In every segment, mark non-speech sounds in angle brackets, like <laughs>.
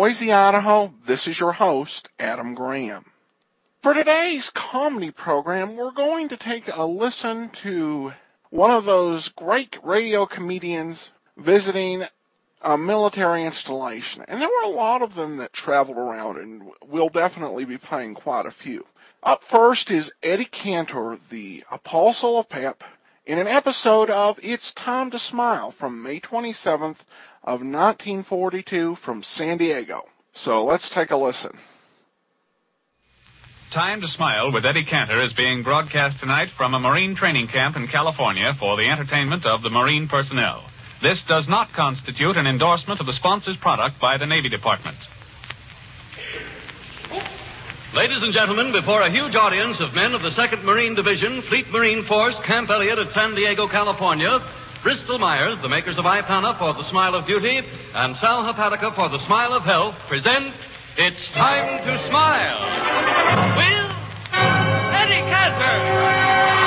Boise, Idaho, this is your host, Adam Graham. For today's comedy program, we're going to take a listen to one of those great radio comedians visiting a military installation. And there were a lot of them that traveled around, and we'll definitely be playing quite a few. Up first is Eddie Cantor, the apostle of pep, in an episode of It's Time to Smile from May 27th of 1942 from San Diego. So let's take a listen. Time to Smile with Eddie Cantor is being broadcast tonight from a Marine training camp in California for the entertainment of the Marine personnel. This does not constitute an endorsement of the sponsor's product by the Navy Department. Ladies and gentlemen, before a huge audience of men of the 2nd Marine Division, Fleet Marine Force, Camp Elliott at San Diego, California, Bristol Myers, the makers of Ipana for the Smile of Beauty, and Sal Hepatica for the Smile of Health, present It's Time to Smile with Eddie Cantor.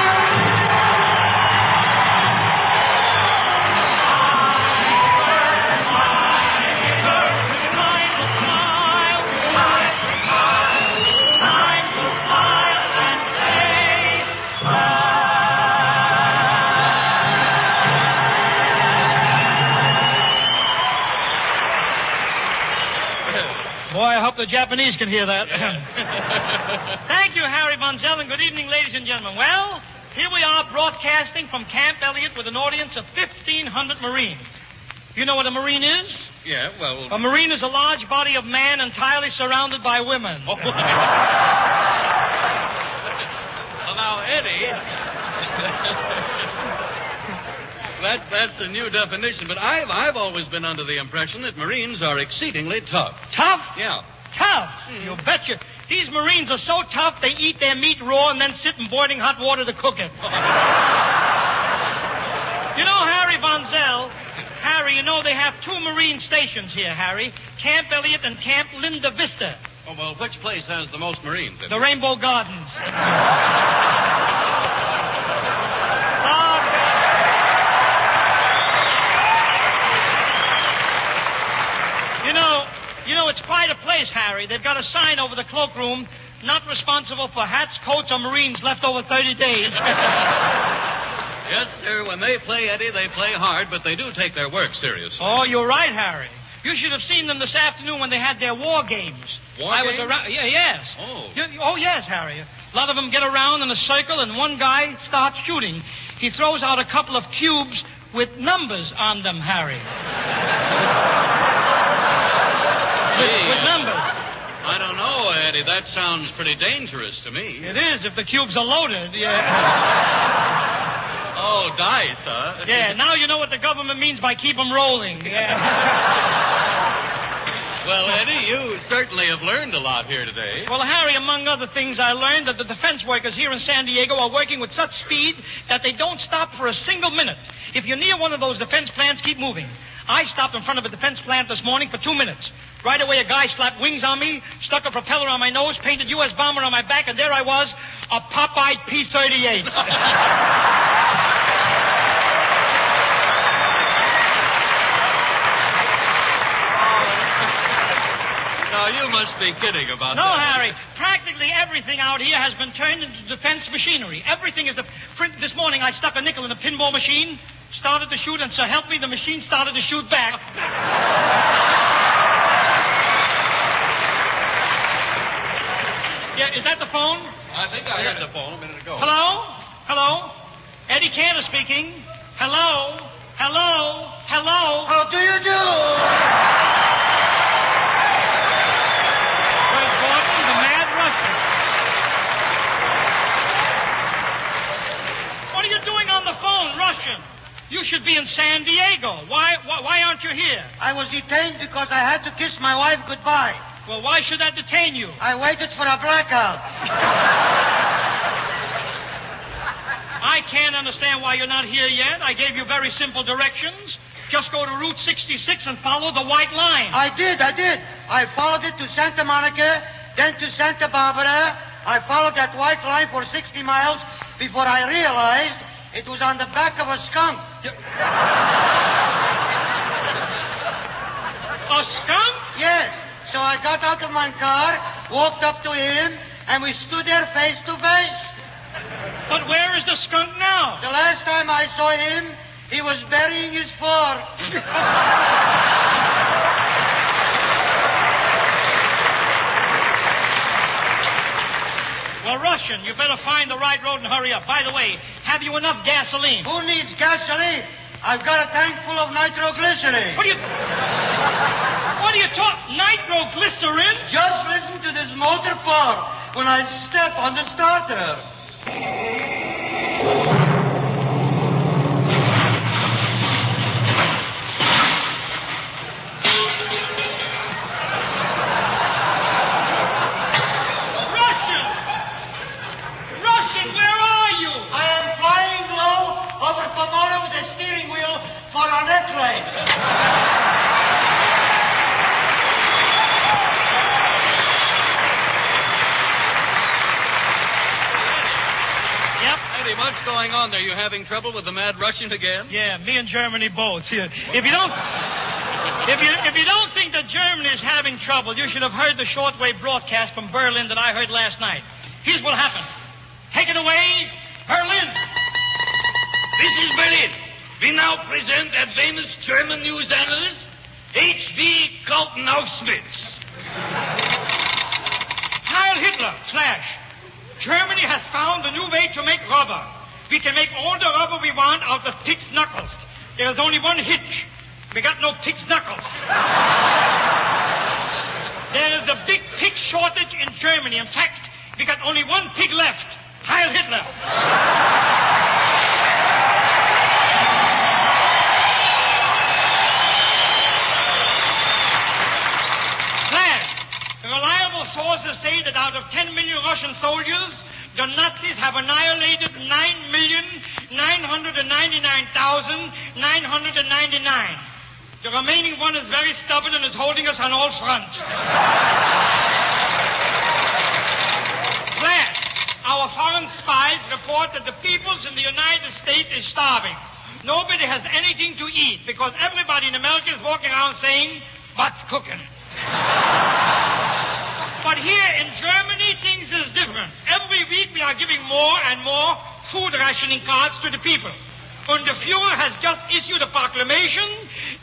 The Japanese can hear that. <laughs> Thank you, Harry Von Zell, and good evening, ladies and gentlemen. Well, here we are broadcasting from Camp Elliott with an audience of 1,500 Marines. You know what a Marine is? Yeah, well. A Marine is a large body of man entirely surrounded by women. Oh. <laughs> Well, now, Eddie. <laughs> that, that's a new definition, but I've, I've always been under the impression that Marines are exceedingly tough. Tough? Yeah. Tough? Hmm. You betcha. These Marines are so tough they eat their meat raw and then sit in boiling hot water to cook it. <laughs> you know, Harry Von Zell, Harry, you know they have two Marine stations here, Harry. Camp Elliott and Camp Linda Vista. Oh, well, which place has the most Marines in The? Rainbow Gardens. <laughs> Ah. You know, you know, it's quite a place, Harry. They've got a sign over the cloakroom, not responsible for hats, coats, or Marines left over 30 days. <laughs> Yes, sir. When they play Eddie, they play hard, but they do take their work seriously. oh, you're right, Harry. You should have seen them this afternoon when they had their war games. War I was games? around. Yeah, yes. Oh. You- oh, yes, Harry. A lot of them get around in a circle, and one guy starts shooting. He throws out a couple of cubes with numbers on them, Harry. <laughs> Gee, With numbers. I don't know, Eddie. That sounds pretty dangerous to me. It is if the cubes are loaded. Yeah. <laughs> Oh, dice, huh? Yeah. Now you know what the government means by keep 'em rolling. Yeah. <laughs> Well, Eddie, you certainly have learned a lot here today. Well, Harry, among other things, I learned that the defense workers here in San Diego are working with such speed that they don't stop for a single minute. If you're near one of those defense plants, keep moving. I stopped in front of a defense plant this morning for two minutes. Right away, a guy slapped wings on me, stuck a propeller on my nose, painted U.S. bomber on my back, and there I was, a pop-eyed P-38. Now, you must be kidding about No, that. Harry. Practically everything out here has been turned into defense machinery. Everything is. For, this morning, I stuck a nickel in a pinball machine, started to shoot, and so help me, the machine started to shoot back. Yeah, is that the phone? I think I heard the phone a minute ago. Hello? Hello? Eddie Cantor speaking. Hello? Hello? Hello? How do you do? Greg Gordon, the Mad Russian. What are you doing on the phone, Russian? You should be in San Diego. Why, why, why aren't you here? I was detained because I had to kiss my wife goodbye. Well, why should that detain you? I waited for a blackout. <laughs> I can't understand why you're not here yet. I gave you very simple directions. Just go to Route 66 and follow the white line. I did, I did. I followed it to Santa Monica, then to Santa Barbara. I followed that white line for 60 miles before I realized it was on the back of a skunk. <laughs> A skunk? Yes. So I got out of my car, walked up to him, and we stood there face to face. But where is the skunk now? The last time I saw him, he was burying his fork. Well, Russian, you better find the right road and hurry up. By the way, have you enough gasoline? Who needs gasoline? I've got a tank full of nitroglycerin. What are you... What do you talk? Nitroglycerin? Just listen to this motor pump when I step on the starter. Russian! Russian, where are you? I am flying low over Pomona with a steering wheel for a neck race. Eddie, what's going on there? You having trouble with the mad Russian again? Yeah, me and Germany both. If you don't, if you if you don't think that Germany is having trouble, you should have heard the shortwave broadcast from Berlin that I heard last night. Here's what happened. Take it away, Berlin. This is Berlin. We now present a famous German news analyst, H.D. Kaltenau-Schmitz. Heil Hitler, slash. Germany has found a new way to make rubber. We can make all the rubber we want out of pig's knuckles. There's only one hitch. We got no pig's knuckles. There is a big pig shortage in Germany. In fact, we got only one pig left. Heil Hitler. Flash, reliable sources say that out of 10 million Russian soldiers, the Nazis have annihilated 9,999,999. The remaining one is very stubborn and is holding us on all fronts. Flash, our foreign spies report that the peoples in the United States is starving. Nobody has anything to eat because everybody in America is walking around saying, what's cooking? But here in Germany, things is different. Every week we are giving more and more food rationing cards to the people. And the Fuhrer has just issued a proclamation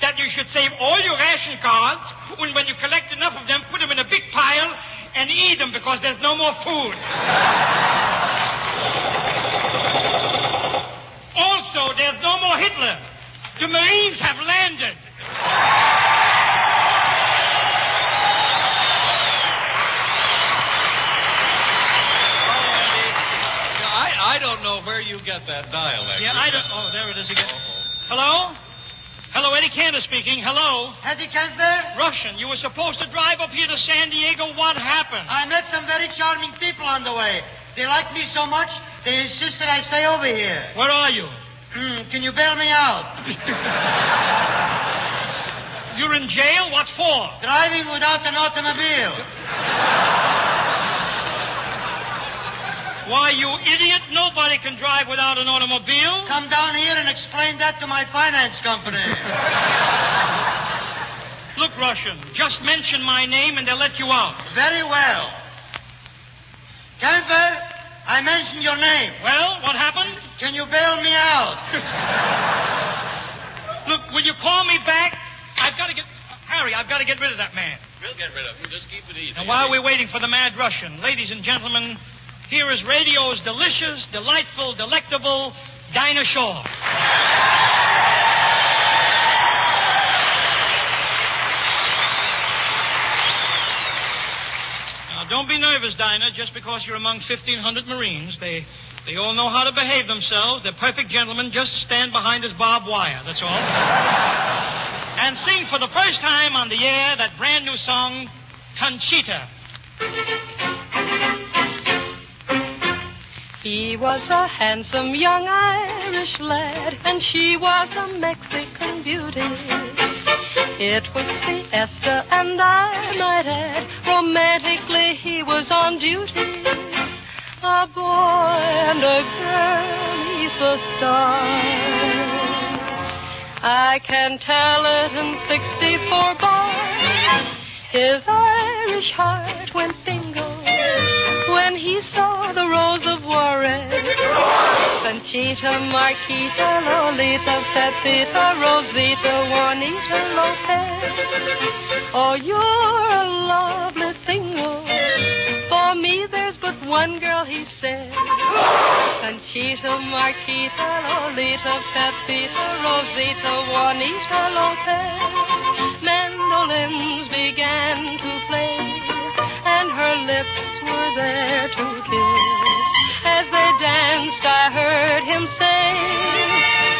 that you should save all your ration cards, and when you collect enough of them, put them in a big pile and eat them because there's no more food. Also, there's no more Hitler. The Marines have landed. I, I don't know where you get that dialect. Yeah, I don't. Oh, there it is again. Hello? Hello, Eddie Cantor speaking. Hello? Eddie Kemper, Russian, you were supposed to drive up here to San Diego. What happened? I met some very charming people on the way. They like me so much, they insisted I stay over here. Where are you? Hmm, can you bail me out? <laughs> You're in jail? What for? Driving without an automobile. <laughs> Why, you idiot, nobody can drive without an automobile. Come down here and explain that to my finance company. <laughs> Look, Russian, just mention my name and they'll let you out. Very well. Kemper, I mentioned your name. Well, what happened? Can you bail me out? <laughs> Look, will you call me back? I've got to get... Harry, I've got to get rid of that man. We'll get rid of him. Just keep it easy. And while we're waiting for the mad Russian, ladies and gentlemen, here is radio's delicious, delightful, delectable Dinah Shore. Now, don't be nervous, Dinah, just because you're among 1,500 Marines. They, they all know how to behave themselves. They're perfect gentlemen. Just stand behind this barbed wire, that's all. and sing for the first time on the air that brand new song, Conchita. He was a handsome young Irish lad, and she was a Mexican beauty. It was fiesta, and I might add, romantically he was on duty. A boy and a girl, he's a star. I can tell it in 64 bars. His Irish heart went bingo when he saw the Rose of Warren. Conchita, Marquita, Lolita, Pepita, Rosita, Juanita, Lopez. Oh, you're a lovely thingo. For me, there's but one girl, he said. Conchita, Marquita, Lolita, Pepita, Rosita, Juanita, Lopez. Mandolins began to play, there to kiss. As they danced, I heard him say,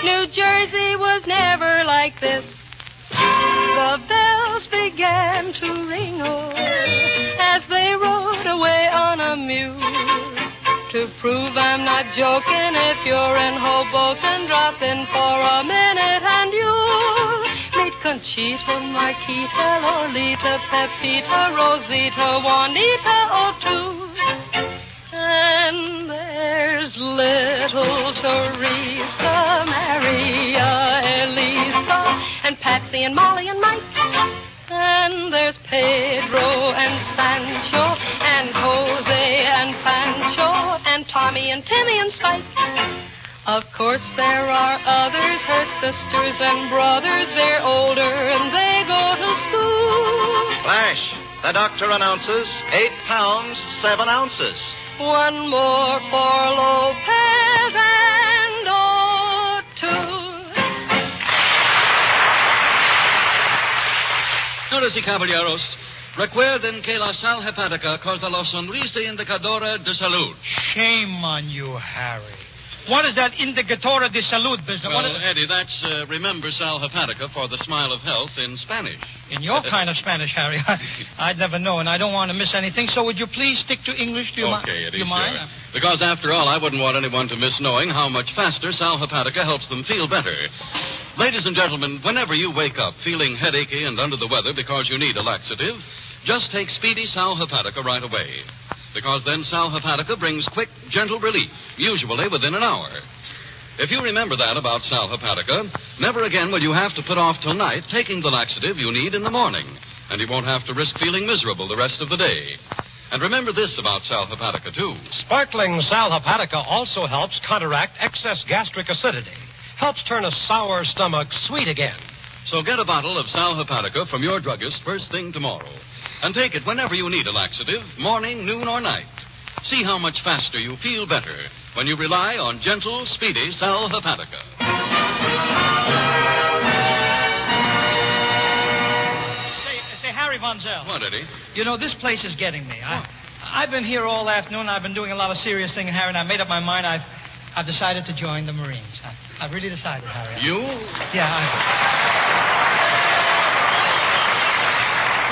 New Jersey was never like this. The bells began to ring as they rode away on a mule. To prove I'm not joking, if you're in Hoboken, drop in for a minute and you'll Conchita, Marquita, Lolita, Pepita, Rosita, Juanita, oh two. And there's little Teresa, Maria, Elisa, and Patsy and Molly and Mike. And there's Pedro and Sancho and Jose and Pancho and Tommy and Timmy and Spike. Of course there are others, her sisters and brothers. They're older and they go to school. Flash, the doctor announces eight pounds, seven ounces. One more for Lopez and O'Toole. Señores y caballeros, recuerden que la sal hepática causa la sonrisa indicadora de salud. Shame on you, Harry. What is that indicatora de salud business? Well, is- Eddie, that's uh, remember sal hepatica for the smile of health in Spanish. in your <laughs> kind of Spanish, Harry, I, <laughs> I'd never know, and I don't want to miss anything. So would you please stick to English? Do you mi- okay, Eddie, you mind? Because after all, I wouldn't want anyone to miss knowing how much faster sal hepatica helps them feel better. Ladies and gentlemen, whenever you wake up feeling headachy and under the weather because you need a laxative, just take Speedy Sal Hepatica right away. Because then Sal Hepatica brings quick, gentle relief, usually within an hour. If you remember that about Sal Hepatica, never again will you have to put off till night taking the laxative you need in the morning, and you won't have to risk feeling miserable the rest of the day. And remember this about Sal Hepatica, too. Sparkling Sal Hepatica also helps counteract excess gastric acidity. Helps turn a sour stomach sweet again. So get a bottle of Sal Hepatica from your druggist first thing tomorrow. And take it whenever you need a laxative, morning, noon, or night. See how much faster you feel better when you rely on gentle, speedy Sal Hepatica. Say, say, Harry Von Zell. What, Eddie? You know, this place is getting me. I, I've been here all afternoon. I've been doing a lot of serious thinking, Harry, and I made up my mind. I've, I've decided to join the Marines. I, I've really decided, Harry. You? Yeah. I,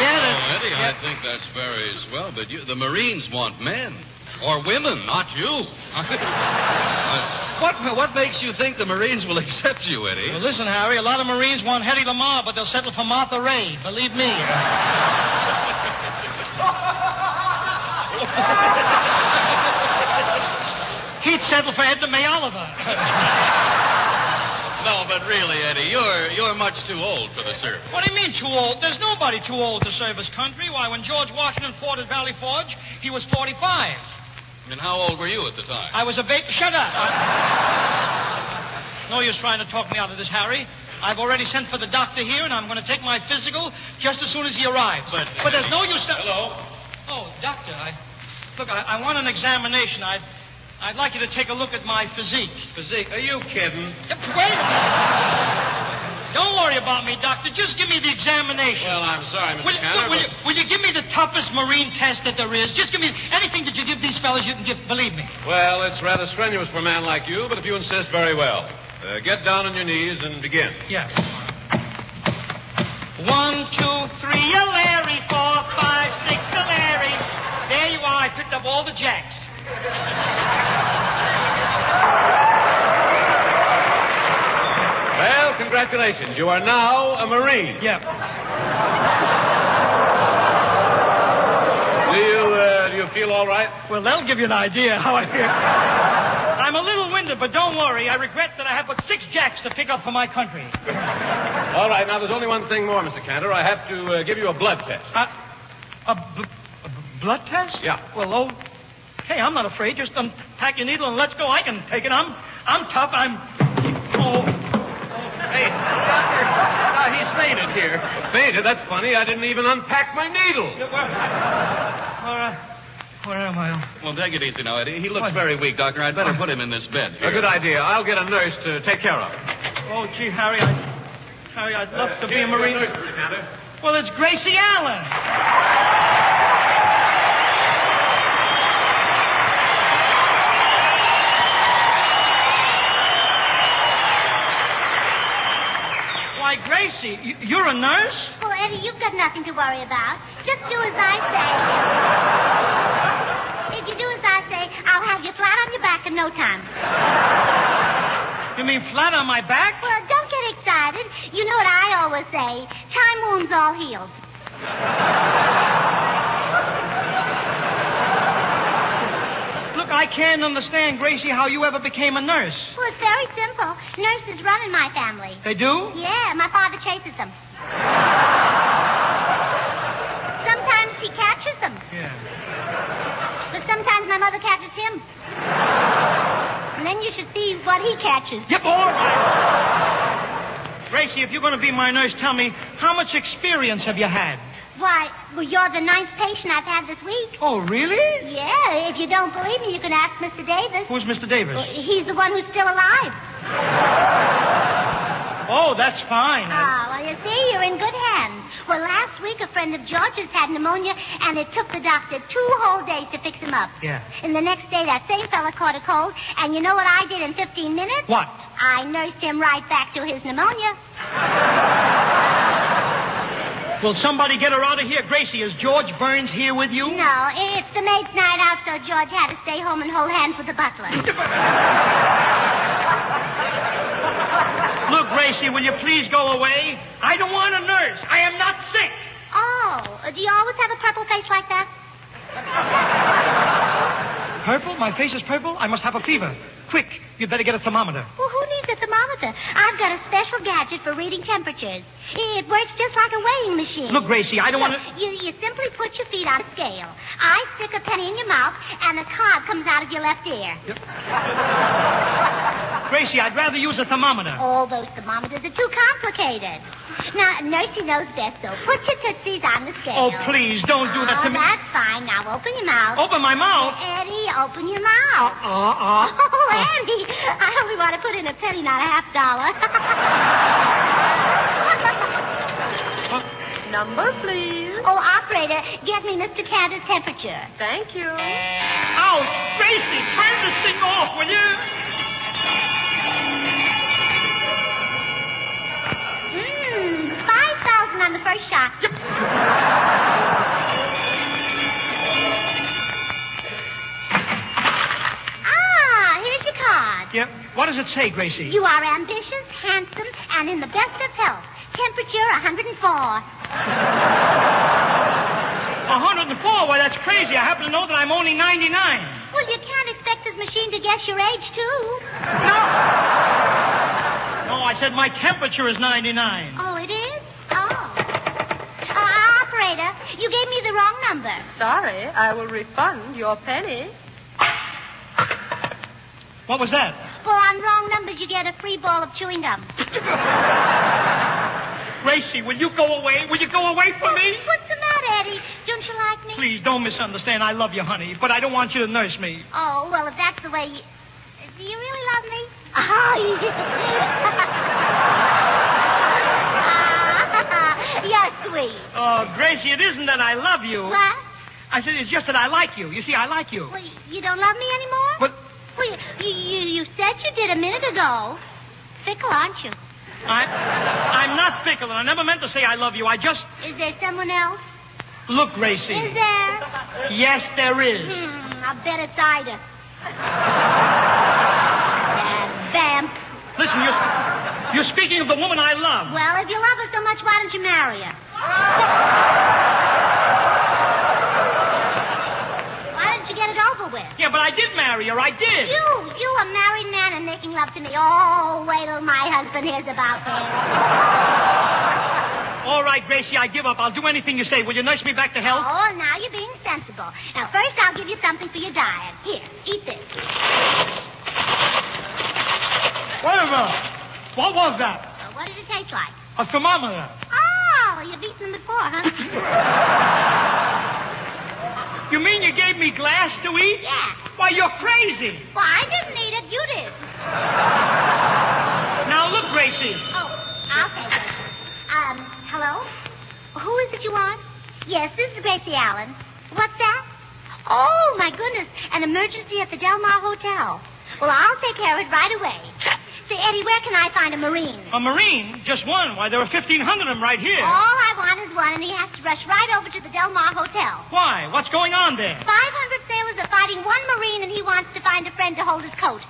yeah. Oh, that- Eddie, I think that's very swell, but you, the Marines want men. Or women, not you. <laughs> what, what makes you think the Marines will <laughs> accept you, Eddie? Well, listen, Harry. A lot of Marines want Hedy Lamarr, but they'll settle for Martha Raye. Believe me. <laughs> He'd settle for Edna May Oliver. No, but really, Eddie, you're you're much too old for the service. What do you mean too old? There's nobody too old to serve his country. Why, when George Washington fought at Valley Forge, he was 45. And how old were you at the time? I was a baby. Shut up. I- No use trying to talk me out of this, Harry. I've already sent for the doctor here, and I'm going to take my physical just as soon as he arrives. But- but there's no use. To... Hello? Oh, doctor, I look. I, I want an examination. I'd I'd like you to take a look at my physique. Physique? Are you kidding? Wait. a minute. Don't worry about me, doctor. Just give me the examination. Well, I'm sorry, Mr. Will, you- Cantor, will, but- you, will you give me the toughest marine test that there is? Just give me anything that you give these fellas you can give, believe me. Well, it's rather strenuous for a man like you, but if you insist, very well. Uh, get down on your knees and begin. Yeah. One, two, three, a Larry. Four, five, six, a Larry. There you are. I picked up all the jacks. Well, congratulations. You are now a Marine. Yep. Do you, uh, do you feel all right? Well, that'll give you an idea how I feel. I'm a little winded, but don't worry. I regret that I have but six jacks to pick up for my country. All right, now there's only one thing more, Mr. Cantor. I have to uh, give you a blood test. Uh, A, b- a b- blood test? Yeah. Well, oh, hey, I'm not afraid. Just unpack your needle and let's go. I can take it. I'm, I'm tough. I'm. Oh, Hey, doctor. Now he's fainted here. Fainted? That's funny. I didn't even unpack my needle. Uh, where, where, where am I? Well, take it easy now, Eddie. He looks very weak, Doctor. I'd better put him in this bed. A good idea. I'll get a nurse to take care of him. Oh, gee, Harry, I, Harry, I'd love to be a uh, Marine. Well, it's Gracie Allen. Gracie, you- you're a nurse? Well, Eddie, you've got nothing to worry about. Just do as I say. If you do as I say, I'll have you flat on your back in no time. You mean flat on my back? Well, don't get excited. You know what I always say. Time wounds all healed. I can't understand, Gracie, how you ever became a nurse. Well, it's very simple. Nurses run in my family. They do? Yeah, my father chases them. Sometimes he catches them, Yeah. but sometimes my mother catches him. And then you should see what he catches. Yep, all right. Gracie, if you're going to be my nurse, tell me, how much experience have you had? Why, well, you're the ninth patient I've had this week. Oh, really? Yeah, if you don't believe me, you can ask Mr. Davis. Who's Mr. Davis? Well, He's the one who's still alive. Oh, that's fine. Ah, well, you see, you're in good hands. Well, last week a friend of George's had pneumonia, and it took the doctor two whole days to fix him up. Yeah. And the next day, that same fella caught a cold, and you know what I did in 15 minutes? What? I nursed him right back to his pneumonia. Will somebody get her out of here? Gracie, is George Burns here with you? No, it's the maid's night out, so George had to stay home and hold hands with the butler. Look, Gracie, will you please go away? I don't want a nurse. I am not sick. Oh, uh, do you always have a purple face like that? Purple? My face is purple? I must have a fever. Quick, you'd better get a thermometer. Well, who needs a thermometer? I've got a special gadget for reading temperatures. It works just like a weighing machine. Look, Gracie, I don't want to. You, you simply put your feet on a scale. I stick a penny in your mouth, and the card comes out of your left ear. <laughs> Gracie, I'd rather use a thermometer. All those thermometers are too complicated. Now, Nursey knows best, so put your tootsies on the scale. Oh, please, don't do that Oh, to me. that's fine. Now, open your mouth. Open my mouth. Eddie, open your mouth. Uh-uh. uh-uh. <laughs> Oh, Andy, I only want to put in a penny, not a half dollar. <laughs> Number, please. oh, operator, get me Mr. Cantor's temperature. Thank you. Ouch! Gracie, turn this thing off, will you? Mmm, 5,000 on the first shot. Ah, here's your card. Yep. What does it say, Gracie? You are ambitious, handsome, and in the best of health. Temperature 104. 104? Why, that's crazy. I happen to know that I'm only 99. Well, you can't expect this machine to guess your age, too. No. No, I said my temperature is 99. Oh, it is? Oh. Uh, operator, you gave me the wrong number. Sorry, I will refund your penny. What was that? For on wrong numbers, you get a free ball of chewing gum. <laughs> Gracie, will you go away? Will you go away from me? Oh, what's the matter, Eddie? Don't you like me? Please, don't misunderstand. I love you, honey, but I don't want you to nurse me. Oh, well, if that's the way you... Do you really love me? Oh, You're sweet. Oh, Gracie, it isn't that I love you. What? I said it's just that I like you. You see, I like you. Well, you don't love me anymore? But Well, you, you, you said you did a minute ago. Fickle, aren't you? I, I'm not fickle, and I never meant to say I love you. I just Is there someone else? look, Gracie. Is there? Yes, there is. Hmm, I bet it's Ida. That vamp. Listen, you're you're speaking of the woman I love. Well, if you love her so much, why don't you marry her? Why don't you get it over with? Yeah, but I did marry her. I did. You, you a married man and making love to me. Oh, wait till my husband hears about this. <laughs> All right, Gracie, I give up. I'll do anything you say. Will you nurse me back to health? Oh, now you're being sensible. Now, first I'll give you something for your diet. Here, eat this. Wait a minute. What was that? Well, what did it taste like? A thermometer. Oh, you've eaten them before, huh? <laughs> You mean you gave me glass to eat? Yeah. Why, you're crazy. Well, I didn't eat it. You did. Now, look, Gracie. Oh, I'll take it. Um, hello? Who is it you want? Yes, this is Gracie Allen. What's that? Oh, my goodness. An emergency at the Del Mar Hotel. Well, I'll take care of it right away. Say, Eddie, where can I find a Marine? A Marine? Just one? Why, there are 1,500 of them right here. All is one, and he has to rush right over to the Del Mar Hotel. Why? What's going on there? 500 sailors are fighting one Marine, and he wants to find a friend to hold his coat.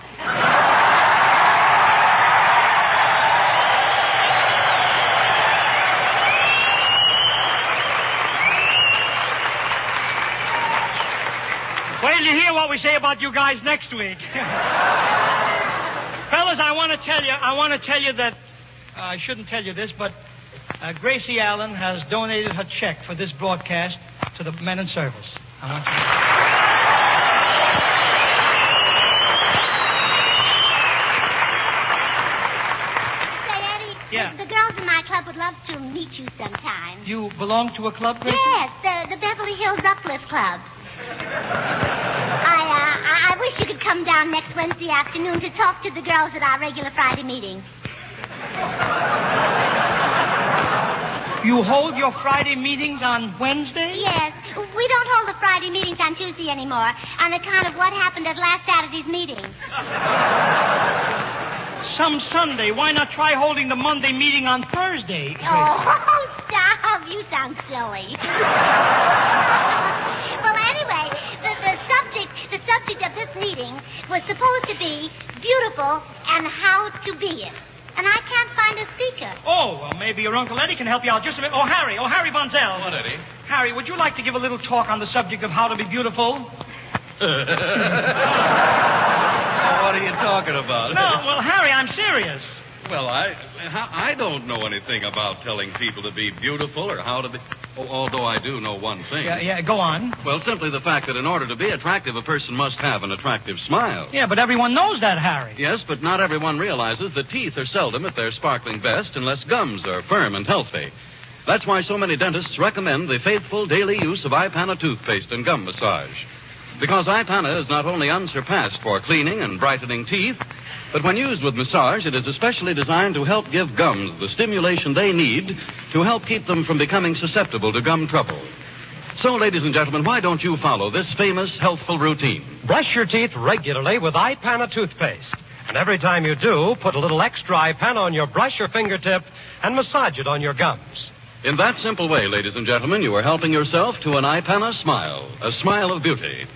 Wait till you hear what we say about you guys next week. <laughs> Fellas, I want to tell you, I want to tell you that, uh, I shouldn't tell you this, but uh, Gracie Allen has donated her check for this broadcast to the men in service. I want you Say, Eddie, Yeah. the, the girls in my club would love to meet you sometime. You belong to a club, Gracie? Yes, the, the Beverly Hills Uplift Club. I, uh, I, I wish you could come down next Wednesday afternoon to talk to the girls at our regular Friday meeting. You hold your Friday meetings on Wednesday? Yes, we don't hold the Friday meetings on Tuesday anymore on account of what happened at last Saturday's meeting. Some Sunday. Why not try holding the Monday meeting on Thursday? Oh, <laughs> stop. You sound silly. well, anyway, the, the subject the subject of this meeting was supposed to be beautiful and how to be it. And I can't find a speaker. Oh, well, maybe your Uncle Eddie can help you out just a minute. Oh, Harry. Oh, Harry Von Zell. What, Eddie? Harry, would you like to give a little talk on the subject of how to be beautiful? <laughs> what are you talking about? No, well, Harry, I'm serious. Well, I I don't know anything about telling people to be beautiful or how to be. Oh, although I do know one thing. Yeah, yeah, go on. Well, simply the fact that in order to be attractive, a person must have an attractive smile. Yeah, but everyone knows that, Harry. Yes, but not everyone realizes that teeth are seldom at their sparkling best unless gums are firm and healthy. That's why so many dentists recommend the faithful daily use of Ipana toothpaste and gum massage. Because Ipana is not only unsurpassed for cleaning and brightening teeth, but when used with massage, it is especially designed to help give gums the stimulation they need to help keep them from becoming susceptible to gum trouble. So, ladies and gentlemen, why don't you follow this famous healthful routine? Brush your teeth regularly with Ipana toothpaste. And every time you do, put a little extra Ipana on your brush or fingertip and massage it on your gums. In that simple way, ladies and gentlemen, you are helping yourself to an Ipana smile, a smile of beauty.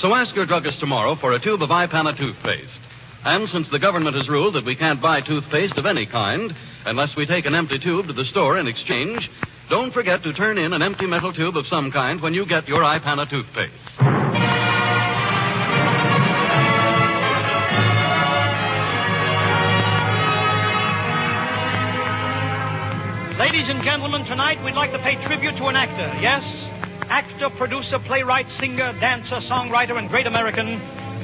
So ask your druggist tomorrow for a tube of Ipana toothpaste. And since the government has ruled that we can't buy toothpaste of any kind unless we take an empty tube to the store in exchange, don't forget to turn in an empty metal tube of some kind when you get your Ipana toothpaste. Ladies and gentlemen, tonight we'd like to pay tribute to an actor. Yes, actor, producer, playwright, singer, dancer, songwriter, and great American,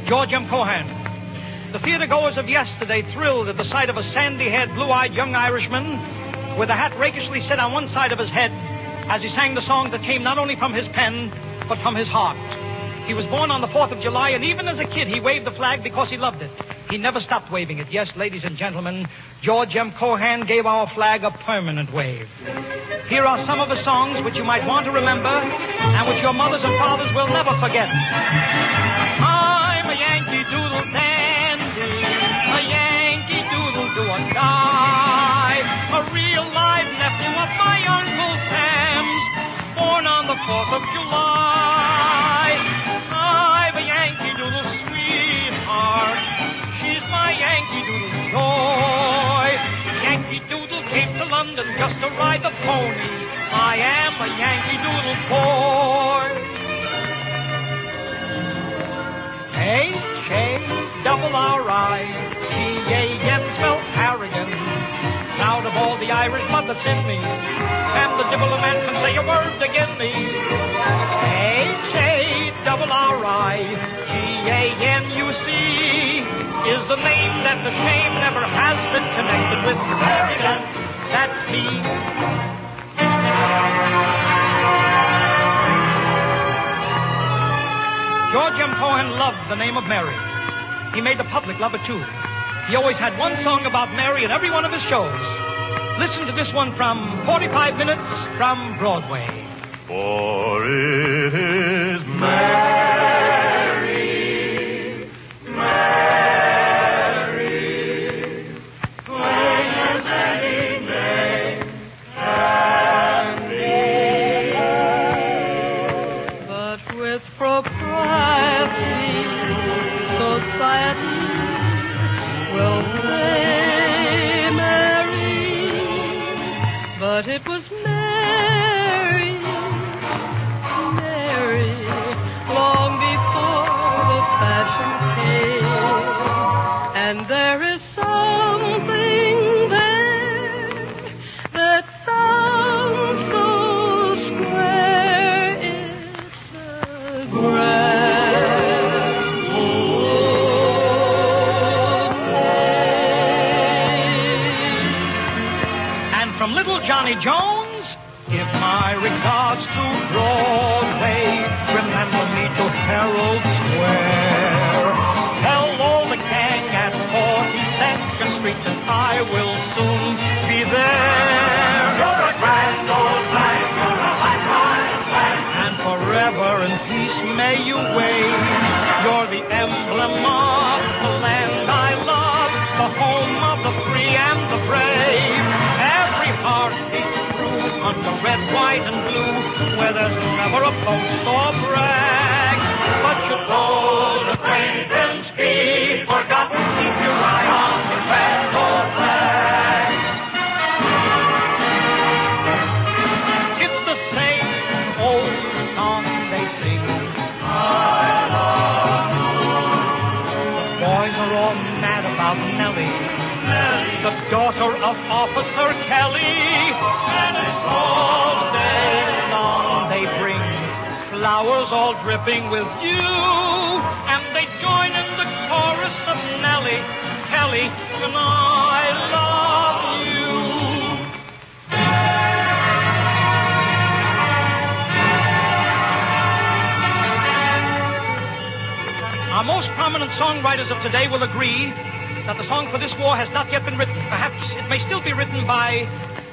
George M. Cohan. The theatergoers of yesterday thrilled at the sight of a sandy-haired, blue-eyed young Irishman with a hat rakishly set on one side of his head as he sang the song that came not only from his pen, but from his heart. He was born on the 4th of July, and even as a kid, he waved the flag because he loved it. He never stopped waving it. Yes, ladies and gentlemen, George M. Cohan gave our flag a permanent wave. Here are some of the songs which you might want to remember and which your mothers and fathers will never forget. I'm a Yankee Doodle dandy, do or die, a real live nephew of my Uncle Sam's, born on the 4th of July. I'm a Yankee Doodle sweetheart, she's my Yankee Doodle joy. Yankee Doodle came to London just to ride the pony. I am a Yankee Doodle boy. H-A-double-R-I, C-A-N spelled arrogant. Proud of all the Irish that's in me. And the a man can say a word again me. H-A-double-R-I-G-A-N-U-C is the name that the name never has been connected with. Harrigan, that's me. George M. Cohan loved the name of Mary. He made the public love it too. He always had one song about Mary in every one of his shows. Listen to this one from 45 Minutes from Broadway. For it is Mary, But it was Mary, Johnny Jones, give my regards to Broadway. Remember me to Herald Square. Hello, the gang at 42nd Street, and I will soon under red, white, and blue, where there's never a post or brag. But you hold acquaintance be forgotten, keep your eye on the grand old flag. It's the same old song they sing. I love. The boys are all mad about Nellie. Nellie. The daughter of Officer Kelly. Flowers all dripping with. And they join in the chorus of Kelly, and I love you. Our most prominent songwriters of today will agree that the song for this war has not yet been written. Perhaps it may still be written by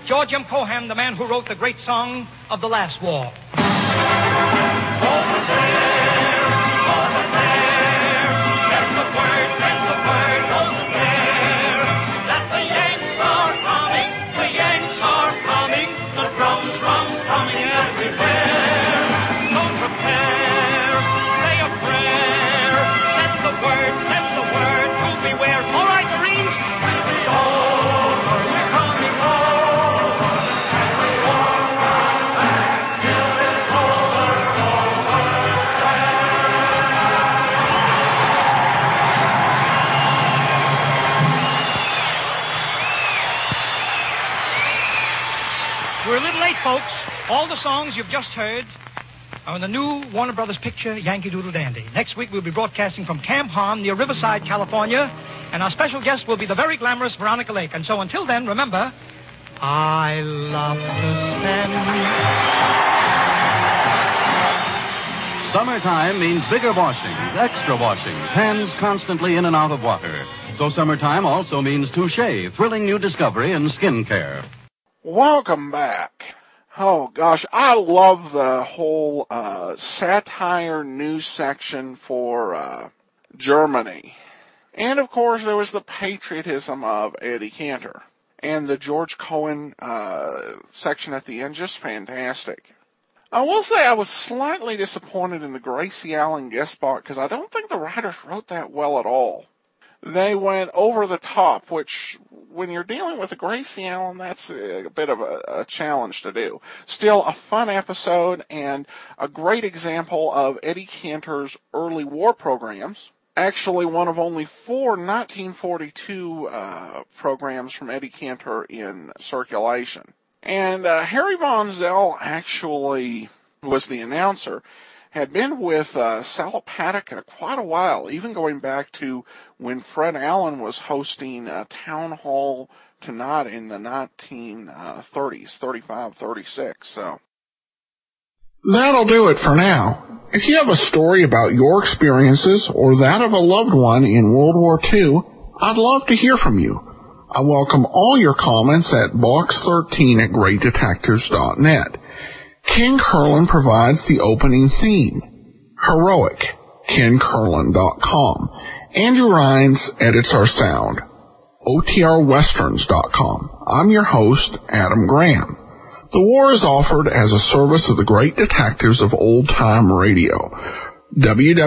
George M. Cohan, the man who wrote the great song of the last war. All folks. All the songs you've just heard are in the new Warner Brothers picture, Yankee Doodle Dandy. Next week, we'll be broadcasting from Camp Haan near Riverside, California, and our special guest will be the very glamorous Veronica Lake. And so until then, remember, I love to spend Summertime means bigger washing, extra washing, hands constantly in and out of water. So summertime also means Toushay, thrilling new discovery in skin care. Welcome back. Oh gosh, I love the whole uh, satire news section for uh, Germany. And of course there was the patriotism of Eddie Cantor. And the George Cohan uh, section at the end, just fantastic. I will say I was slightly disappointed in the Gracie Allen guest spot because I don't think the writers wrote that well at all. They went over the top, which when you're dealing with a Gracie Allen, that's a bit of a, a challenge to do. Still a fun episode and a great example of Eddie Cantor's early war programs. actually one of only four 1942 uh, programs from Eddie Cantor in circulation. And uh, Harry Von Zell actually was the announcer, had been with uh, Sal Hepatica quite a while, even going back to when Fred Allen was hosting a Town Hall Tonight in the 1930s, 35, 36. So That'll do it for now. If you have a story about your experiences or that of a loved one in World War II, I'd love to hear from you. I welcome all your comments at box13 at greatdetectives.net. Ken Curlin provides the opening theme. Heroic, KenCurlin.com. Andrew Rhynes edits our sound. OTRWesterns.com. I'm your host, Adam Graham. The war is offered as a service of the great detectives of old time radio. www